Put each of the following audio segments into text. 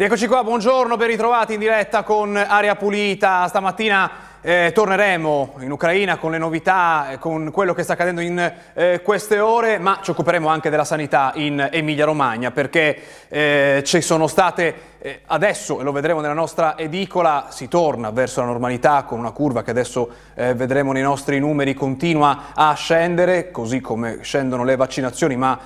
Eccoci qua, buongiorno, ben ritrovati in diretta con Aria Pulita. Stamattina eh, torneremo in Ucraina con le novità, eh, con quello che sta accadendo in eh, queste ore, ma ci occuperemo anche della sanità in Emilia-Romagna perché eh, ci sono state eh, adesso, e lo vedremo nella nostra edicola, si torna verso la normalità con una curva che adesso eh, vedremo nei nostri numeri continua a scendere, così come scendono le vaccinazioni, ma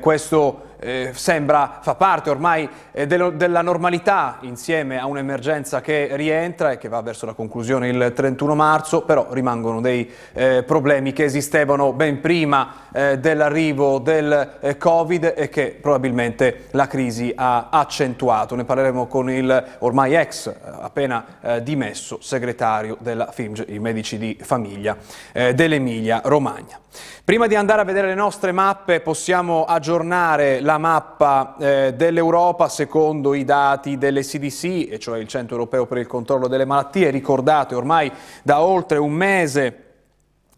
questo eh, sembra fa parte ormai eh, dello, della normalità insieme a un'emergenza che rientra e che va verso la conclusione il 31 marzo, però rimangono dei eh, problemi che esistevano ben prima eh, dell'arrivo del eh, Covid e che probabilmente la crisi ha accentuato. Ne parleremo con il ormai ex, eh, appena dimesso, segretario della FIMG, i medici di famiglia dell'Emilia Romagna. Prima di andare a vedere le nostre mappe possiamo aggiornare la mappa eh, dell'Europa secondo i dati delle CDC, e cioè il Centro Europeo per il Controllo delle Malattie. Ricordate, ormai da oltre un mese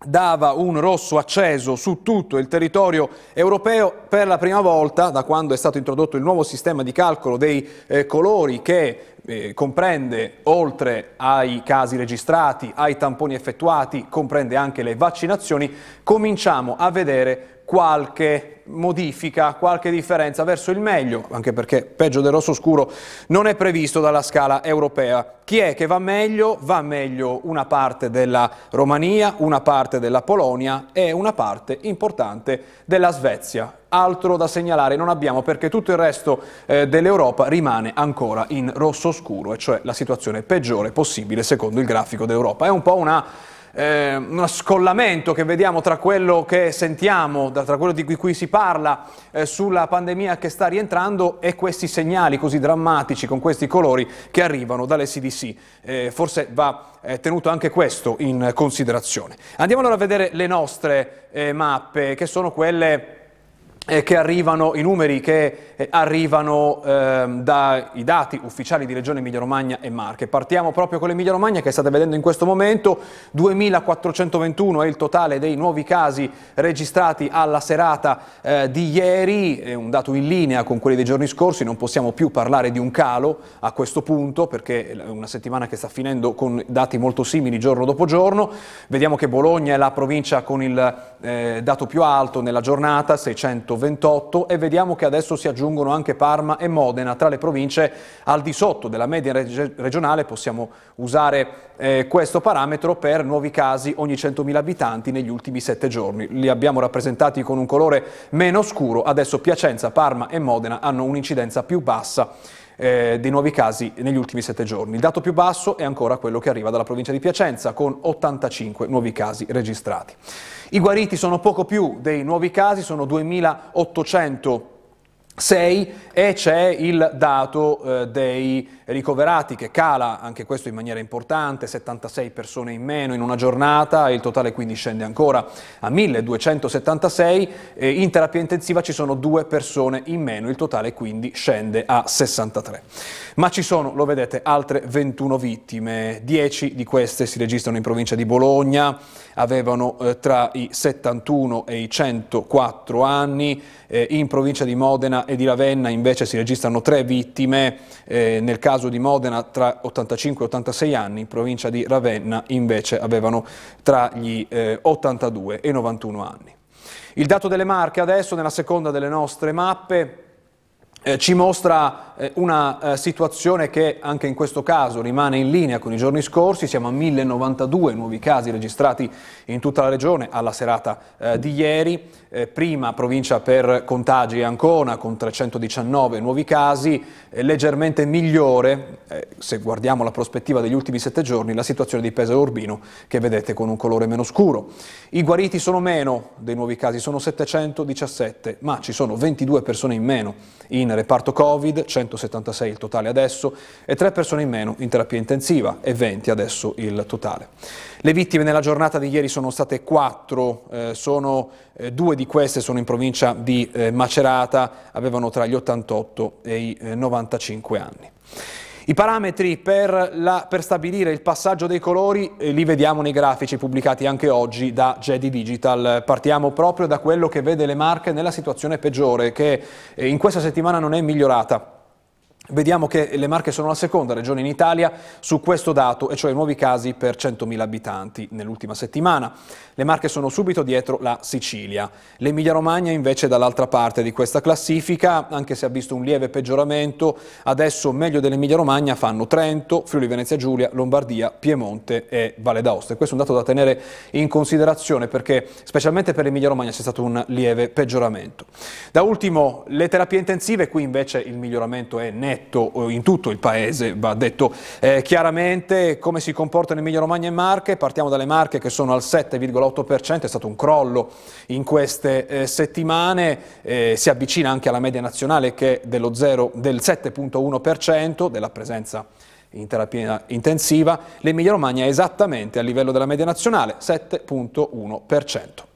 dava un rosso acceso su tutto il territorio europeo per la prima volta da quando è stato introdotto il nuovo sistema di calcolo dei eh, colori che eh, comprende oltre ai casi registrati, ai tamponi effettuati, comprende anche le vaccinazioni, cominciamo a vedere qualche modifica, qualche differenza verso il meglio, anche perché peggio del rosso scuro non è previsto dalla scala europea. Chi è che va meglio? Va meglio una parte della Romania, una parte della Polonia e una parte importante della Svezia. Altro da segnalare non abbiamo perché tutto il resto eh, dell'Europa rimane ancora in rosso scuro, e cioè la situazione peggiore possibile secondo il grafico d'Europa. È un po' una eh, uno scollamento che vediamo tra quello che sentiamo, tra quello di cui si parla eh, sulla pandemia che sta rientrando e questi segnali così drammatici con questi colori che arrivano dalle CDC. Eh, forse va eh, tenuto anche questo in considerazione. Andiamo allora a vedere le nostre eh, mappe che sono quelle che arrivano, i numeri che eh, arrivano eh, dai dati ufficiali di Regione Emilia-Romagna e Marche. Partiamo proprio con l'Emilia-Romagna che state vedendo in questo momento, 2421 è il totale dei nuovi casi registrati alla serata eh, di ieri, è un dato in linea con quelli dei giorni scorsi, non possiamo più parlare di un calo a questo punto perché è una settimana che sta finendo con dati molto simili giorno dopo giorno, vediamo che Bologna è la provincia con il eh, dato più alto nella giornata, 600 128 e vediamo che adesso si aggiungono anche Parma e Modena tra le province al di sotto della media regionale, possiamo usare eh, questo parametro per nuovi casi ogni 100.000 abitanti negli ultimi sette giorni. Li abbiamo rappresentati con un colore meno scuro, adesso Piacenza, Parma e Modena hanno un'incidenza più bassa eh, dei nuovi casi negli ultimi sette giorni. Il dato più basso è ancora quello che arriva dalla provincia di Piacenza, con 85 nuovi casi registrati. I guariti sono poco più dei nuovi casi, sono 2800 6 e c'è il dato eh, dei ricoverati che cala anche questo in maniera importante, 76 persone in meno in una giornata, il totale quindi scende ancora a 1276, eh, in terapia intensiva ci sono due persone in meno, il totale quindi scende a 63. Ma ci sono, lo vedete, altre 21 vittime, 10 di queste si registrano in provincia di Bologna, avevano eh, tra i 71 e i 104 anni, eh, in provincia di Modena e di Ravenna invece si registrano tre vittime, eh, nel caso di Modena tra 85 e 86 anni, in provincia di Ravenna invece avevano tra gli 82 eh, e 91 anni. Il dato delle Marche adesso nella seconda delle nostre mappe eh, ci mostra una eh, situazione che anche in questo caso rimane in linea con i giorni scorsi, siamo a 1092 nuovi casi registrati in tutta la regione alla serata eh, di ieri, eh, prima provincia per contagi Ancona con 319 nuovi casi, eh, leggermente migliore, se guardiamo la prospettiva degli ultimi sette giorni, la situazione di Pesaro Urbino che vedete con un colore meno scuro. I guariti sono meno dei nuovi casi, sono 717, ma ci sono 22 persone in meno in reparto Covid, 176 il totale adesso, e 3 persone in meno in terapia intensiva e 20 adesso il totale. Le vittime nella giornata di ieri sono state 4, eh, sono, eh, due di queste sono in provincia di eh, Macerata, avevano tra gli 88 e i 95 eh, anni. I parametri per, la, per, stabilire il passaggio dei colori eh, li vediamo nei grafici pubblicati anche oggi da Jedi Digital. Partiamo proprio da quello che vede le marche nella situazione peggiore, che eh, in questa settimana non è migliorata. Vediamo che le Marche sono la seconda regione in Italia su questo dato, e cioè nuovi casi per 100.000 abitanti nell'ultima settimana. Le Marche sono subito dietro la Sicilia. L'Emilia-Romagna invece è dall'altra parte di questa classifica, anche se ha visto un lieve peggioramento. Adesso meglio dell'Emilia-Romagna fanno Trento, Friuli Venezia Giulia, Lombardia, Piemonte e Valle d'Aosta. Questo è un dato da tenere in considerazione perché specialmente per l'Emilia-Romagna c'è stato un lieve peggioramento. Da ultimo le terapie intensive, qui invece il miglioramento è netto netto in tutto il paese, va detto eh, chiaramente come si comportano Emilia Romagna e Marche, partiamo dalle Marche che sono al 7,8%, è stato un crollo in queste eh, settimane, eh, si avvicina anche alla media nazionale che è dello 0, del 7,1% della presenza in terapia intensiva, l'Emilia Romagna è esattamente a livello della media nazionale, 7,1%.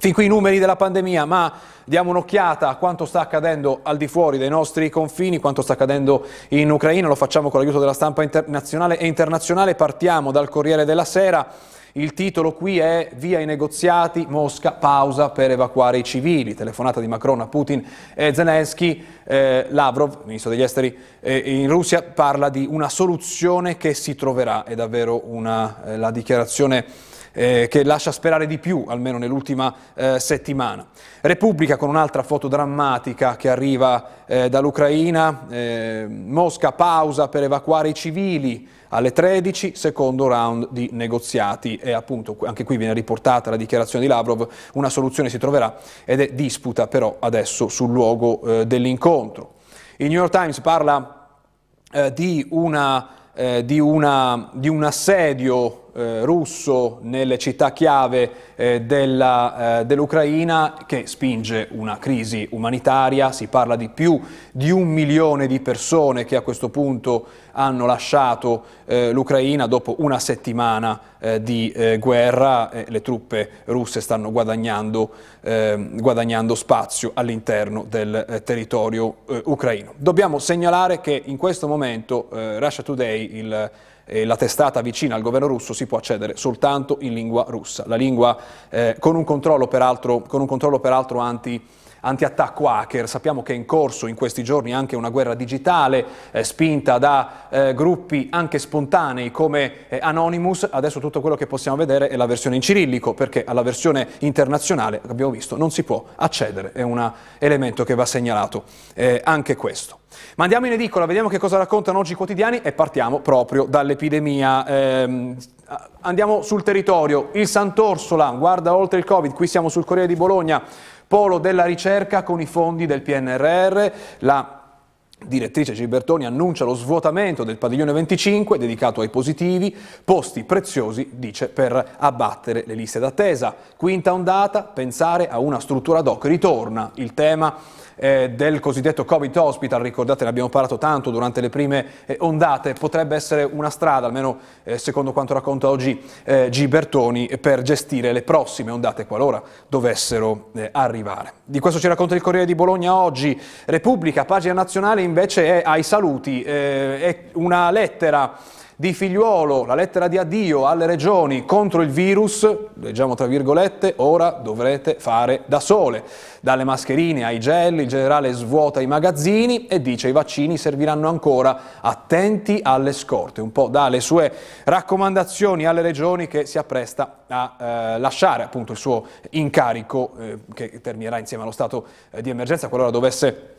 Fin qui i numeri della pandemia, ma diamo un'occhiata a quanto sta accadendo al di fuori dei nostri confini, quanto sta accadendo in Ucraina, lo facciamo con l'aiuto della stampa nazionale e internazionale, partiamo dal Corriere della Sera. Il titolo qui è Via i negoziati, Mosca, pausa per evacuare i civili. Telefonata di Macron a Putin e Zelensky. Eh, Lavrov, ministro degli esteri eh, in Russia, parla di una soluzione che si troverà. È davvero una, eh, la dichiarazione eh, che lascia sperare di più, almeno nell'ultima eh, settimana. Repubblica con un'altra foto drammatica che arriva eh, dall'Ucraina, eh, Mosca pausa per evacuare i civili alle 13, secondo round di negoziati e appunto anche qui viene riportata la dichiarazione di Lavrov, una soluzione si troverà ed è disputa però adesso sul luogo eh, dell'incontro. Il New York Times parla eh, di, una, di, una, di un assedio eh, russo nelle città chiave eh, eh, dell'Ucraina che spinge una crisi umanitaria, si parla di più di un milione di persone che a questo punto hanno lasciato eh, l'Ucraina dopo una settimana eh, di guerra, le truppe russe stanno guadagnando, ehm, guadagnando spazio all'interno del territorio ucraino. Dobbiamo segnalare che in questo momento Russia Today, il eh, la testata vicina al governo russo si può accedere soltanto in lingua russa. La lingua eh, con un controllo peraltro, con un controllo peraltro anti anti-attacco hacker. Sappiamo che è in corso in questi giorni anche una guerra digitale eh, spinta da eh, gruppi anche spontanei come eh, Anonymous. Adesso tutto quello che possiamo vedere è la versione in cirillico perché alla versione internazionale, abbiamo visto, non si può accedere. È un elemento che va segnalato eh, anche questo. Ma andiamo in edicola, vediamo che cosa raccontano oggi i quotidiani e partiamo proprio dall'epidemia. Eh, andiamo sul territorio. Il Sant'Orsola guarda oltre il Covid, qui siamo sul Corriere di Bologna, polo della ricerca con i fondi del PNRR. La Direttrice Gibertoni annuncia lo svuotamento del padiglione 25 dedicato ai positivi, posti preziosi, dice, per abbattere le liste d'attesa. Quinta ondata, pensare a una struttura ad hoc. Ritorna il tema eh, del cosiddetto Covid Hospital, ricordate ne abbiamo parlato tanto durante le prime eh, ondate, potrebbe essere una strada, almeno eh, secondo quanto racconta oggi eh, Gibertoni, per gestire le prossime ondate qualora dovessero eh, arrivare. Di questo ci racconta il Corriere di Bologna oggi. Repubblica, pagina nazionale invece è ai saluti, eh, è una lettera di figliuolo, la lettera di addio alle regioni contro il virus, leggiamo tra virgolette, ora dovrete fare da sole. Dalle mascherine ai gel, il generale svuota i magazzini e dice i vaccini serviranno ancora, attenti alle scorte, un po' dalle sue raccomandazioni alle regioni che si appresta a eh, lasciare appunto il suo incarico eh, che terminerà insieme allo stato eh, di emergenza qualora dovesse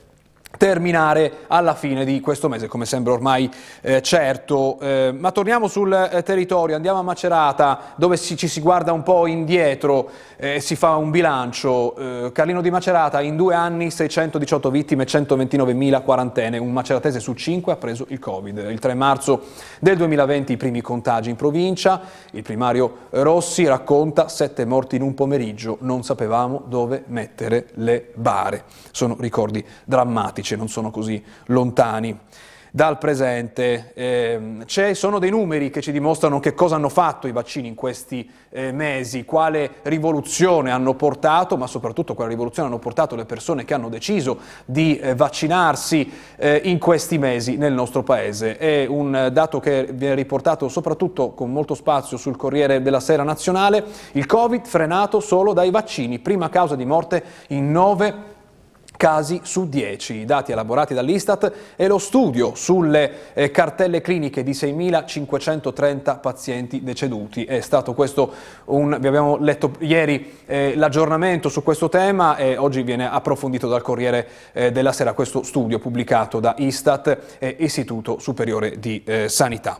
terminare alla fine di questo mese, come sembra ormai eh, certo. Eh, ma torniamo sul eh, territorio, andiamo a Macerata, dove si, ci si guarda un po' indietro eh, si fa un bilancio. Eh, Carlino di Macerata, in due anni 618 vittime, 129.000 quarantene, un maceratese su cinque ha preso il Covid. Il 3 marzo del 2020 i primi contagi in provincia, il primario Rossi racconta sette morti in un pomeriggio, non sapevamo dove mettere le bare. Sono ricordi drammatici non sono così lontani dal presente. Eh, sono dei numeri che ci dimostrano che cosa hanno fatto i vaccini in questi eh, mesi, quale rivoluzione hanno portato, ma soprattutto quale rivoluzione hanno portato le persone che hanno deciso di eh, vaccinarsi eh, in questi mesi nel nostro Paese. È un dato che viene riportato soprattutto con molto spazio sul Corriere della Sera Nazionale, il Covid frenato solo dai vaccini, prima causa di morte in nove casi su 10. I dati elaborati dall'Istat e lo studio sulle eh, cartelle cliniche di 6.530 pazienti deceduti. È stato questo un, vi abbiamo letto ieri eh, l'aggiornamento su questo tema e oggi viene approfondito dal Corriere eh, della Sera questo studio pubblicato da Istat e Istituto Superiore di eh, Sanità.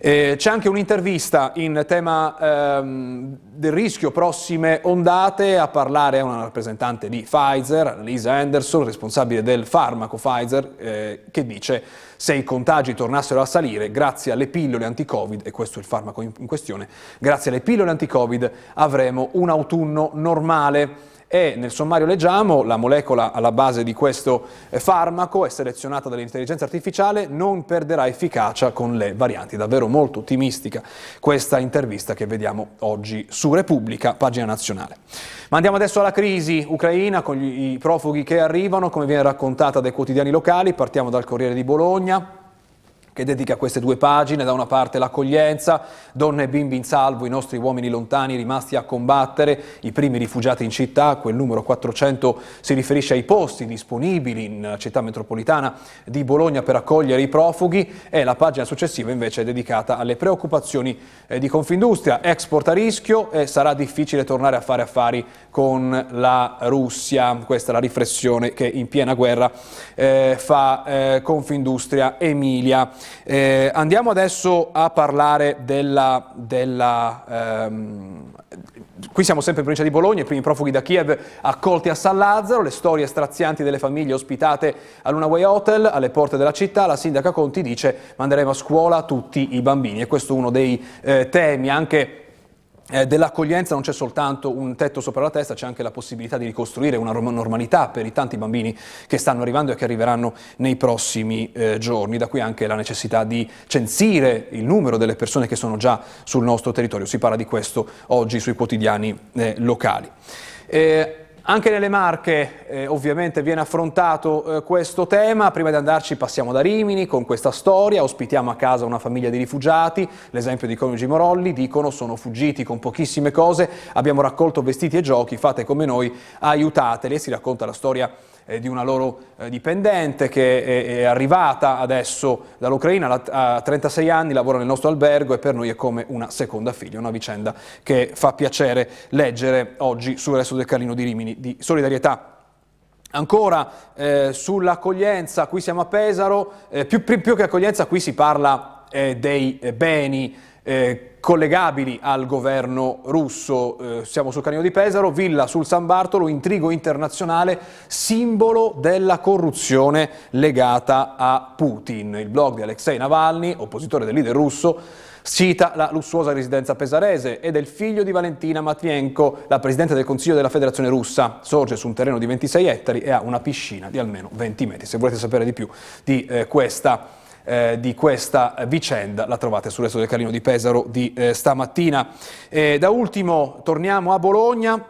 Eh, c'è anche un'intervista in tema ehm, del rischio prossime ondate, a parlare una rappresentante di Pfizer, Lisa Anderson, responsabile del farmaco Pfizer, eh, che dice se i contagi tornassero a salire grazie alle pillole anti-Covid, e questo è il farmaco in questione, grazie alle pillole anti-Covid avremo un autunno normale e nel sommario leggiamo la molecola alla base di questo eh, farmaco è selezionata dall'intelligenza artificiale, non perderà efficacia con le varianti. Davvero molto ottimistica questa intervista che vediamo oggi su Repubblica, pagina nazionale. Ma andiamo adesso alla crisi ucraina con gli, i profughi che arrivano, come viene raccontata dai quotidiani locali. Partiamo dal Corriere di Bologna che dedica queste due pagine, da una parte l'accoglienza, donne e bimbi in salvo, i nostri uomini lontani rimasti a combattere, i primi rifugiati in città, quel numero 400 si riferisce ai posti disponibili in città metropolitana di Bologna per accogliere i profughi e la pagina successiva invece è dedicata alle preoccupazioni eh, di Confindustria, export a rischio e sarà difficile tornare a fare affari con la Russia, questa è la riflessione che in piena guerra eh, fa eh, Confindustria Emilia. Eh, andiamo adesso a parlare della... della ehm, qui siamo sempre in provincia di Bologna, i primi profughi da Kiev accolti a San Lazzaro, le storie strazianti delle famiglie ospitate all'Unaway Hotel alle porte della città. La sindaca Conti dice manderemo a scuola tutti i bambini e questo è uno dei eh, temi anche eh, dell'accoglienza non c'è soltanto un tetto sopra la testa, c'è anche la possibilità di ricostruire una normalità per i tanti bambini che stanno arrivando e che arriveranno nei prossimi eh, giorni. Da qui anche la necessità di censire il numero delle persone che sono già sul nostro territorio. Si parla di questo oggi sui quotidiani eh, locali. Anche nelle Marche eh, ovviamente viene affrontato eh, questo tema, prima di andarci passiamo da Rimini con questa storia, ospitiamo a casa una famiglia di rifugiati, l'esempio di coniugi Morolli, dicono sono fuggiti con pochissime cose, abbiamo raccolto vestiti e giochi, fate come noi, aiutateli, si racconta la storia eh, di una loro eh, dipendente che è, è, arrivata adesso dall'Ucraina, a 36 anni, lavora nel nostro albergo e per noi è come una seconda figlia, una vicenda che fa piacere leggere oggi sul resto del Carlino di Rimini di solidarietà. Ancora eh, sull'accoglienza, qui siamo a Pesaro, eh, più, più, che accoglienza qui si parla dei eh, beni eh, collegabili al governo russo. Eh, siamo sul Canino di Pesaro, villa sul San Bartolo, intrigo internazionale, simbolo della corruzione legata a Putin. Il blog di Alexei Navalny, oppositore del leader russo, cita la lussuosa residenza pesarese e del figlio di Valentina Matvienko, la presidente del Consiglio della Federazione Russa. Sorge su un terreno di 26 ettari e ha una piscina di almeno 20 metri. Se volete sapere di più di eh, questa eh, di questa vicenda la trovate sul resto del Carlino di Pesaro di eh, stamattina. da ultimo torniamo a Bologna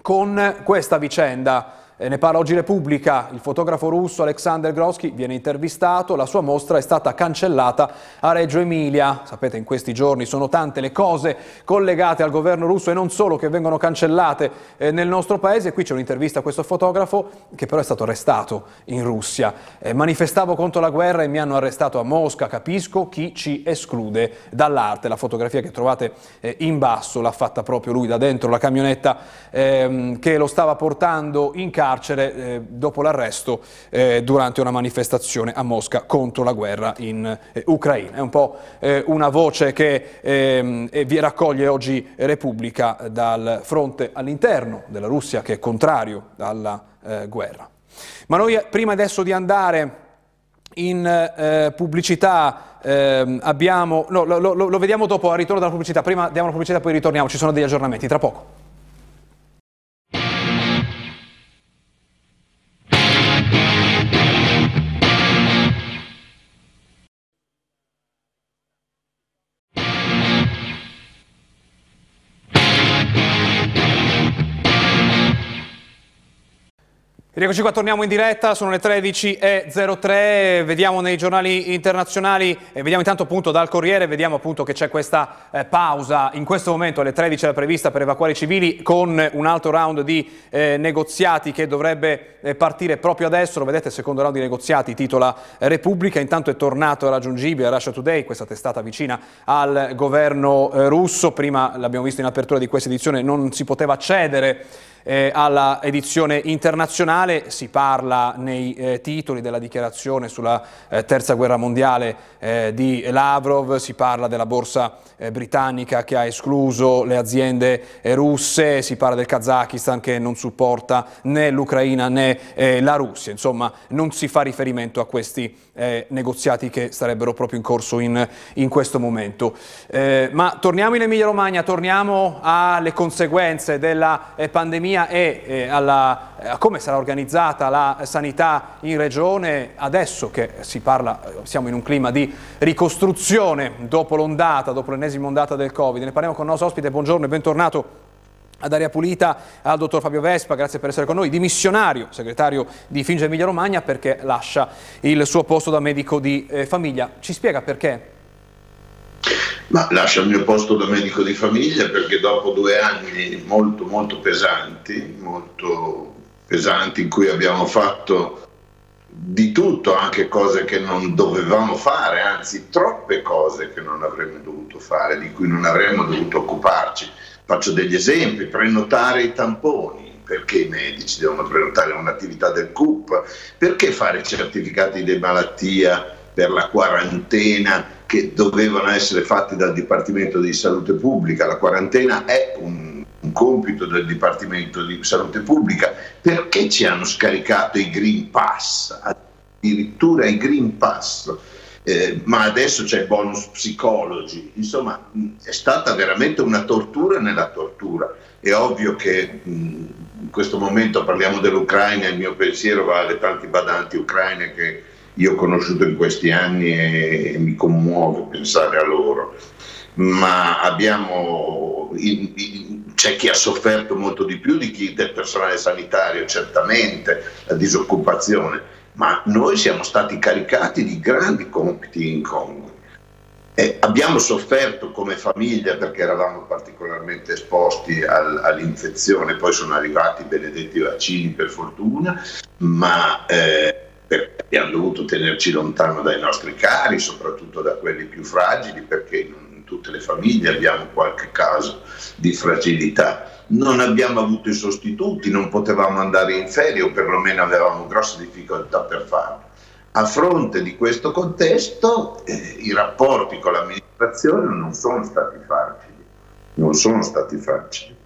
con questa vicenda ne parla oggi Repubblica, il fotografo russo Alexander Grosky viene intervistato, la sua mostra è stata cancellata a Reggio Emilia. Sapete, in questi giorni sono tante le cose collegate al governo russo e non solo che vengono cancellate eh, nel nostro paese. Qui c'è un'intervista a questo fotografo che però è stato arrestato in Russia. Eh, manifestavo contro la guerra e mi hanno arrestato a Mosca, capisco chi ci esclude dall'arte. La fotografia che trovate eh, in basso l'ha fatta proprio lui da dentro la camionetta ehm, che lo stava portando in casa carcere eh, dopo l'arresto eh, durante una manifestazione a Mosca contro la guerra in eh, Ucraina. È un po' eh, una voce che ehm, vi raccoglie oggi Repubblica dal fronte all'interno della Russia che è contrario alla eh, guerra. Ma noi prima adesso di andare in eh, pubblicità eh, abbiamo, no, lo, lo, lo, vediamo dopo al ritorno dalla pubblicità, prima diamo la pubblicità poi ritorniamo, ci sono degli aggiornamenti, tra poco. Rieccoci qua, torniamo in diretta, sono le 13.03, vediamo nei giornali internazionali, eh, vediamo intanto appunto dal Corriere, vediamo appunto che c'è questa eh, pausa, in questo momento alle 13 era prevista per evacuare i civili con un altro round di eh, negoziati che dovrebbe eh, partire proprio adesso, lo vedete secondo round di negoziati titola Repubblica, intanto è tornato raggiungibile Russia Today, questa testata vicina al governo eh, russo, prima l'abbiamo visto in apertura di questa edizione, non si poteva accedere eh, alla edizione internazionale, si parla nei eh, titoli della dichiarazione sulla eh, terza guerra mondiale eh, di Lavrov, si parla della borsa eh, britannica che ha escluso le aziende eh, russe, si parla del Kazakistan che non supporta né l'Ucraina né la Russia, insomma non si fa riferimento a questi negoziati che sarebbero proprio in corso in, in questo momento. ma torniamo in Emilia Romagna, torniamo alle conseguenze della pandemia pandemia e eh, alla, a come sarà organizzata la sanità in regione, adesso che si parla, siamo in un clima di ricostruzione dopo l'ondata, dopo l'ennesima ondata del Covid. Ne parliamo con il nostro ospite, buongiorno e bentornato ad Aria Pulita, al dottor Fabio Vespa, grazie per essere con noi, dimissionario, segretario di Finge Emilia Romagna perché lascia il suo posto da medico di eh, famiglia. Ci spiega perché? Ma lascio il mio posto da medico di famiglia perché dopo due anni molto molto pesanti, molto pesanti in cui abbiamo fatto di tutto, anche cose che non dovevamo fare, anzi troppe cose che non avremmo dovuto fare, di cui non avremmo dovuto occuparci. Faccio degli esempi, prenotare i tamponi, perché i medici devono prenotare un'attività del CUP, perché fare certificati di malattia per la quarantena che dovevano essere fatti dal Dipartimento di Salute Pubblica. La quarantena è un, un compito del Dipartimento di Salute Pubblica. Perché ci hanno scaricato i Green Pass? Addirittura i Green Pass. Eh, ma adesso c'è il bonus psicologi, insomma è stata veramente una tortura nella tortura. È ovvio che mh, in questo momento parliamo dell'Ucraina, il mio pensiero va alle tanti badanti ucraine che io ho conosciuto in questi anni e, mi commuove pensare a loro, ma abbiamo, in, in, c'è chi ha sofferto molto di più di chi del personale sanitario, certamente, la disoccupazione, ma noi siamo stati caricati di grandi compiti incongrui. Eh, abbiamo sofferto come famiglia perché eravamo particolarmente esposti al, all'infezione, poi sono arrivati i benedetti vaccini per fortuna, ma eh, perché abbiamo dovuto tenerci lontano dai nostri cari, soprattutto da quelli più fragili, perché in tutte le famiglie abbiamo qualche caso di fragilità. Non abbiamo avuto i sostituti, non potevamo andare in ferie o perlomeno avevamo grosse difficoltà per farlo. A fronte di questo contesto eh, i rapporti con l'amministrazione non sono stati facili, non sono stati facili.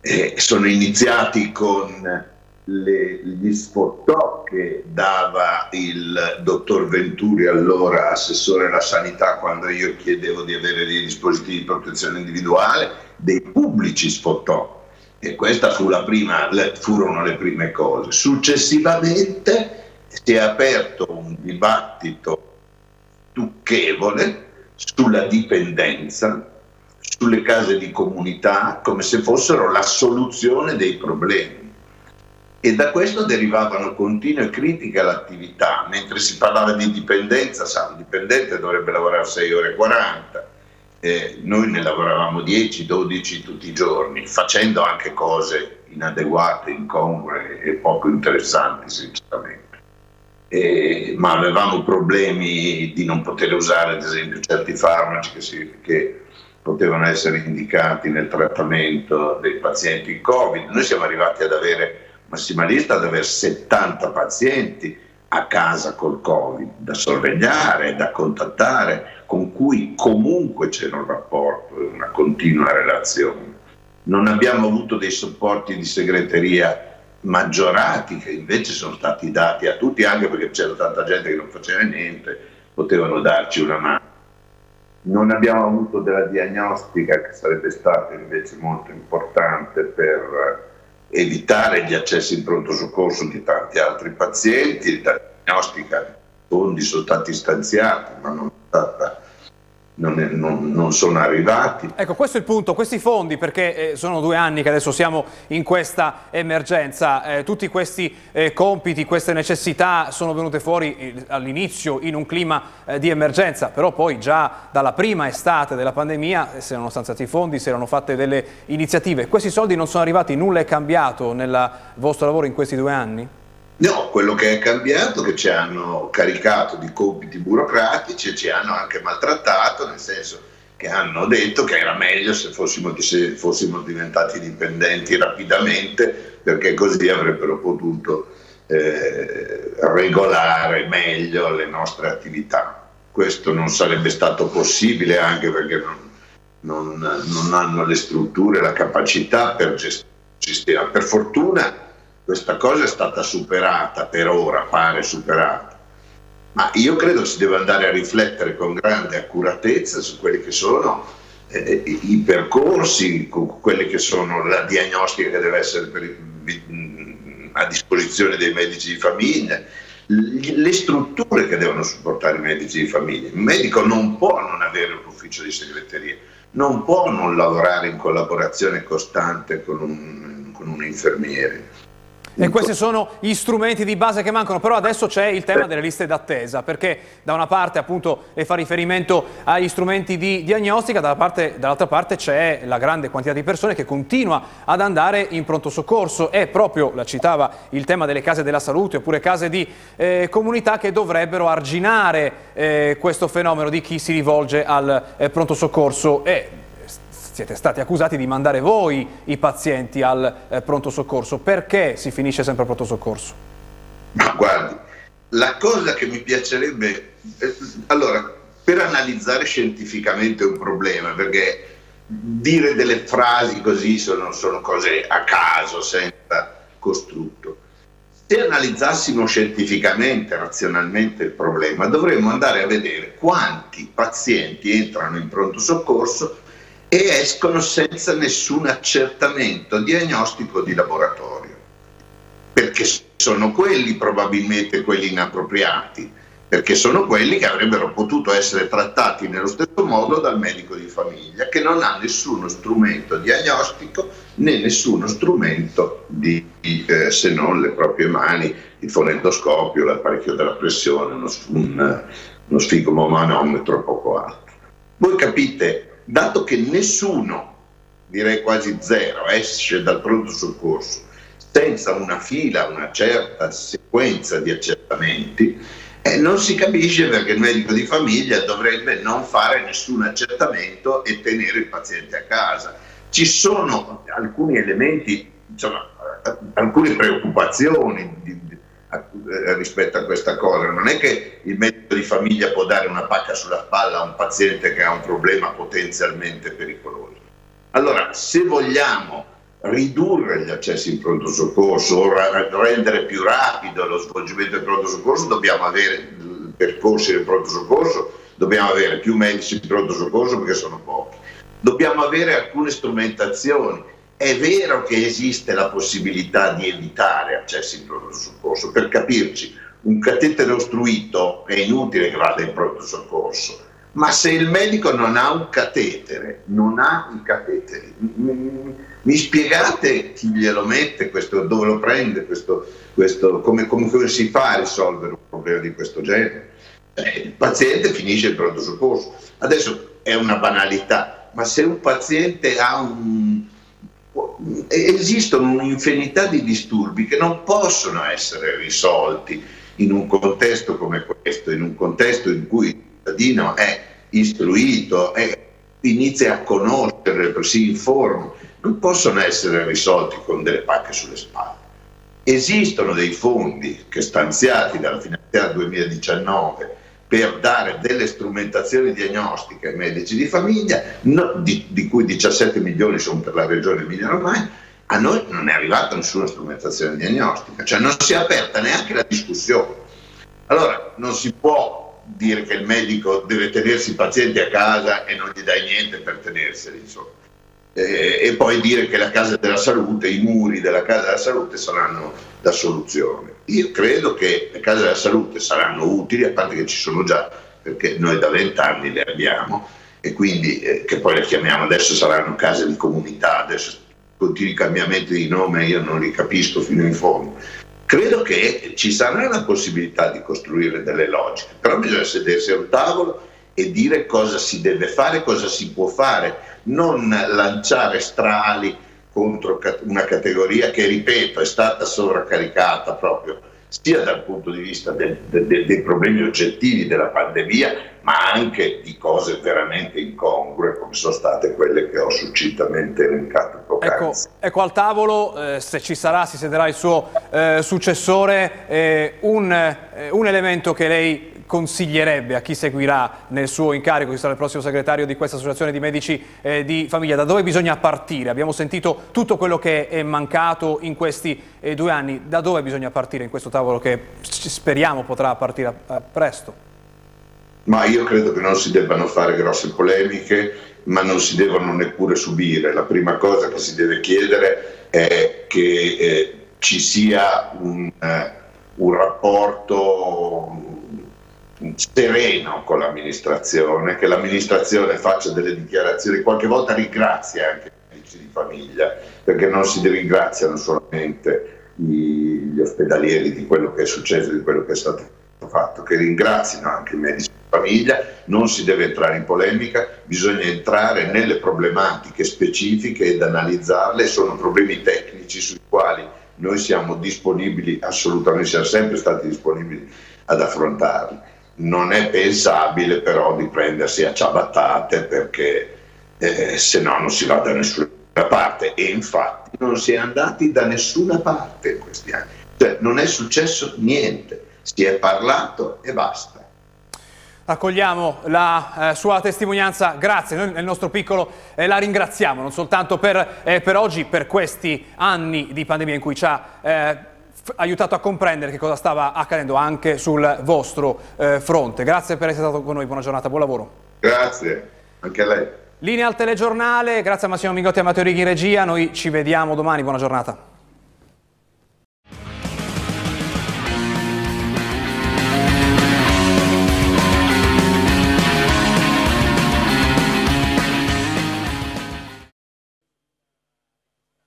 Eh, sono iniziati con le, gli sfottò che dava il dottor Venturi, allora assessore alla sanità, quando io chiedevo di avere dei dispositivi di protezione individuale, dei pubblici sfottò. E queste fu furono le prime cose. Successivamente si è aperto un dibattito stucchevole sulla dipendenza, sulle case di comunità, come se fossero la soluzione dei problemi e da questo derivavano continue critiche all'attività, mentre si parlava di dipendenza, sa, un dipendente dovrebbe lavorare 6 ore e 40, eh, noi ne lavoravamo 10-12 tutti i giorni, facendo anche cose inadeguate, incongrue e poco interessanti sinceramente. Eh, ma avevamo problemi di non poter usare ad esempio certi farmaci che, si, che potevano essere indicati nel trattamento dei pazienti Covid. Noi siamo arrivati ad avere massimalista ad avere 70 pazienti a casa col Covid, da sorvegliare, da contattare, con cui comunque c'era un rapporto una continua relazione. Non abbiamo avuto dei supporti di segreteria maggiorati che invece sono stati dati a tutti, anche perché c'era tanta gente che non faceva niente, potevano darci una mano. Non abbiamo avuto della diagnostica che sarebbe stata invece molto importante per evitare gli accessi in pronto soccorso di tanti altri pazienti, la diagnostica, fondi sono stati stanziati, ma non è stata non, non, non, sono arrivati. Ecco, questo è il punto, questi fondi, perché eh, sono due anni che adesso siamo in questa emergenza, eh, tutti questi eh, compiti, queste necessità sono venute fuori eh, all'inizio in un clima eh, di emergenza, però poi già dalla prima estate della pandemia eh, si erano stanziati i fondi, si erano fatte delle iniziative. Questi soldi non sono arrivati, nulla è cambiato nel vostro lavoro in questi due anni? No, quello che è cambiato è che ci hanno caricato di compiti burocratici e ci hanno anche maltrattato, nel senso che hanno detto che era meglio se fossimo, se fossimo diventati dipendenti rapidamente, perché così avrebbero potuto eh, regolare meglio le nostre attività. Questo non sarebbe stato possibile anche perché non, non, non hanno le strutture, la capacità per gestire. Per fortuna questa cosa è stata superata per ora, pare superata. Ma io credo si deve andare a riflettere con grande accuratezza su quelli che sono eh, i percorsi, quelle che sono la diagnostica che deve essere per, a disposizione dei medici di famiglia, le strutture che devono supportare i medici di famiglia. Il medico non può non avere un ufficio di segreteria, non può non lavorare in collaborazione costante con un, con un infermiere. E questi sono gli strumenti di base che mancano, però adesso c'è il tema delle liste d'attesa, perché da una parte appunto fa riferimento agli strumenti di diagnostica, dall'altra parte c'è la grande quantità di persone che continua ad andare in pronto soccorso. E proprio, la citava, il tema delle case della salute oppure case di eh, comunità che dovrebbero arginare eh, questo fenomeno di chi si rivolge al eh, pronto soccorso. E, siete stati accusati di mandare voi i pazienti al eh, pronto soccorso. Perché si finisce sempre al pronto soccorso? Ma guardi, la cosa che mi piacerebbe... Eh, allora, per analizzare scientificamente un problema, perché dire delle frasi così sono, sono cose a caso, senza costrutto. Se analizzassimo scientificamente, razionalmente il problema, dovremmo andare a vedere quanti pazienti entrano in pronto soccorso e escono senza nessun accertamento diagnostico di laboratorio, perché sono quelli probabilmente quelli inappropriati, perché sono quelli che avrebbero potuto essere trattati nello stesso modo dal medico di famiglia, che non ha nessuno strumento diagnostico né nessuno strumento di, eh, se non le proprie mani, il fonendoscopio, l'apparecchio della pressione, uno, un, uno sfigmomanometro poco altro. Voi capite dato che nessuno, direi quasi zero, esce dal pronto soccorso senza una fila, una certa sequenza di accertamenti, eh, non si capisce perché il medico di famiglia dovrebbe non fare nessun accertamento e tenere il paziente a casa. Ci sono alcuni elementi, insomma, alcune preoccupazioni di, rispetto a questa cosa. Non è che il medico di famiglia può dare una pacca sulla spalla a un paziente che ha un problema potenzialmente pericoloso. Allora, se vogliamo ridurre gli accessi in pronto soccorso o rendere più rapido lo svolgimento del pronto soccorso, dobbiamo avere percorsi del pronto soccorso, dobbiamo avere più medici in pronto soccorso perché sono pochi. Dobbiamo avere alcune strumentazioni è vero che esiste la possibilità di evitare accessi in pronto soccorso, per capirci, un catetere ostruito è inutile che vada in pronto soccorso, ma se il medico non ha un catetere, non ha i cateteri, mi spiegate chi glielo mette, questo, dove lo prende, questo, questo, come, come, si fa a risolvere un problema di questo genere? Eh, il paziente finisce in pronto soccorso. Adesso è una banalità, ma se un paziente ha un, esistono un'infinità di disturbi che non possono essere risolti in un contesto come questo, in un contesto in cui il cittadino è istruito, è, inizia a conoscere, si informa, non possono essere risolti con delle pacche sulle spalle. Esistono dei fondi che stanziati dalla finanziaria 2019 per dare delle strumentazioni diagnostiche ai medici di famiglia, no, di, di, cui 17 milioni sono per la regione Emilia-Romagna, a noi non è arrivata nessuna strumentazione diagnostica, cioè non si è aperta neanche la discussione. Allora non si può dire che il medico deve tenersi i pazienti a casa e non gli dai niente per tenerseli, insomma. Eh, e poi dire che la casa della salute, i muri della casa della salute saranno la soluzione. Io credo che le case della salute saranno utili, a parte che ci sono già, perché noi da vent'anni le abbiamo, e quindi eh, che poi le chiamiamo adesso saranno case di comunità, adesso continui cambiamenti di nome io non li capisco fino in fondo. Credo che ci sarà la possibilità di costruire delle logiche, però bisogna sedersi a un tavolo e dire cosa si deve fare, cosa si può fare, non lanciare strali contro una categoria che, ripeto, è stata sovraccaricata proprio sia dal punto di vista del, del, dei problemi oggettivi della pandemia, ma anche di cose veramente incongrue come sono state quelle che ho succintamente elencato. Ecco, ecco, al tavolo, eh, se ci sarà, si siederà il suo eh, successore, eh, un, eh, un elemento che lei consiglierebbe a chi seguirà nel suo incarico, chi sarà il prossimo segretario di questa associazione di medici eh, di famiglia, da dove bisogna partire? Abbiamo sentito tutto quello che è mancato in questi eh, due anni, da dove bisogna partire in questo tavolo che speriamo potrà partire a, presto? Ma io credo che non si debbano fare grosse polemiche, ma non si devono neppure subire. La prima cosa che si deve chiedere è che eh, ci sia un, eh, un rapporto sereno con l'amministrazione, che l'amministrazione faccia delle dichiarazioni, qualche volta ringrazia anche i medici di famiglia, perché non si ringraziano solamente gli ospedalieri di quello che è successo, di quello che è stato fatto, che ringrazino anche i medici di famiglia, non si deve entrare in polemica, bisogna entrare nelle problematiche specifiche ed analizzarle, sono problemi tecnici sui quali noi siamo disponibili, assolutamente siamo sempre stati disponibili ad affrontarli non è pensabile però di prendersi a ciabattate perché eh, se no non si va da nessuna parte. E infatti non si è andati da nessuna parte in questi anni, cioè non è successo niente, si è parlato e basta. Accogliamo la eh, sua testimonianza, grazie, noi nel nostro piccolo eh, la ringraziamo non soltanto per, eh, per, oggi, per questi anni di pandemia in cui ci ha eh, aiutato a comprendere che cosa stava accadendo anche sul vostro eh, fronte. Grazie per essere stato con noi, buona giornata, buon lavoro. Grazie, anche a lei. Linea al telegiornale, grazie a Massimo Mingotti e a Matteo Righi in regia, noi ci vediamo domani, buona giornata.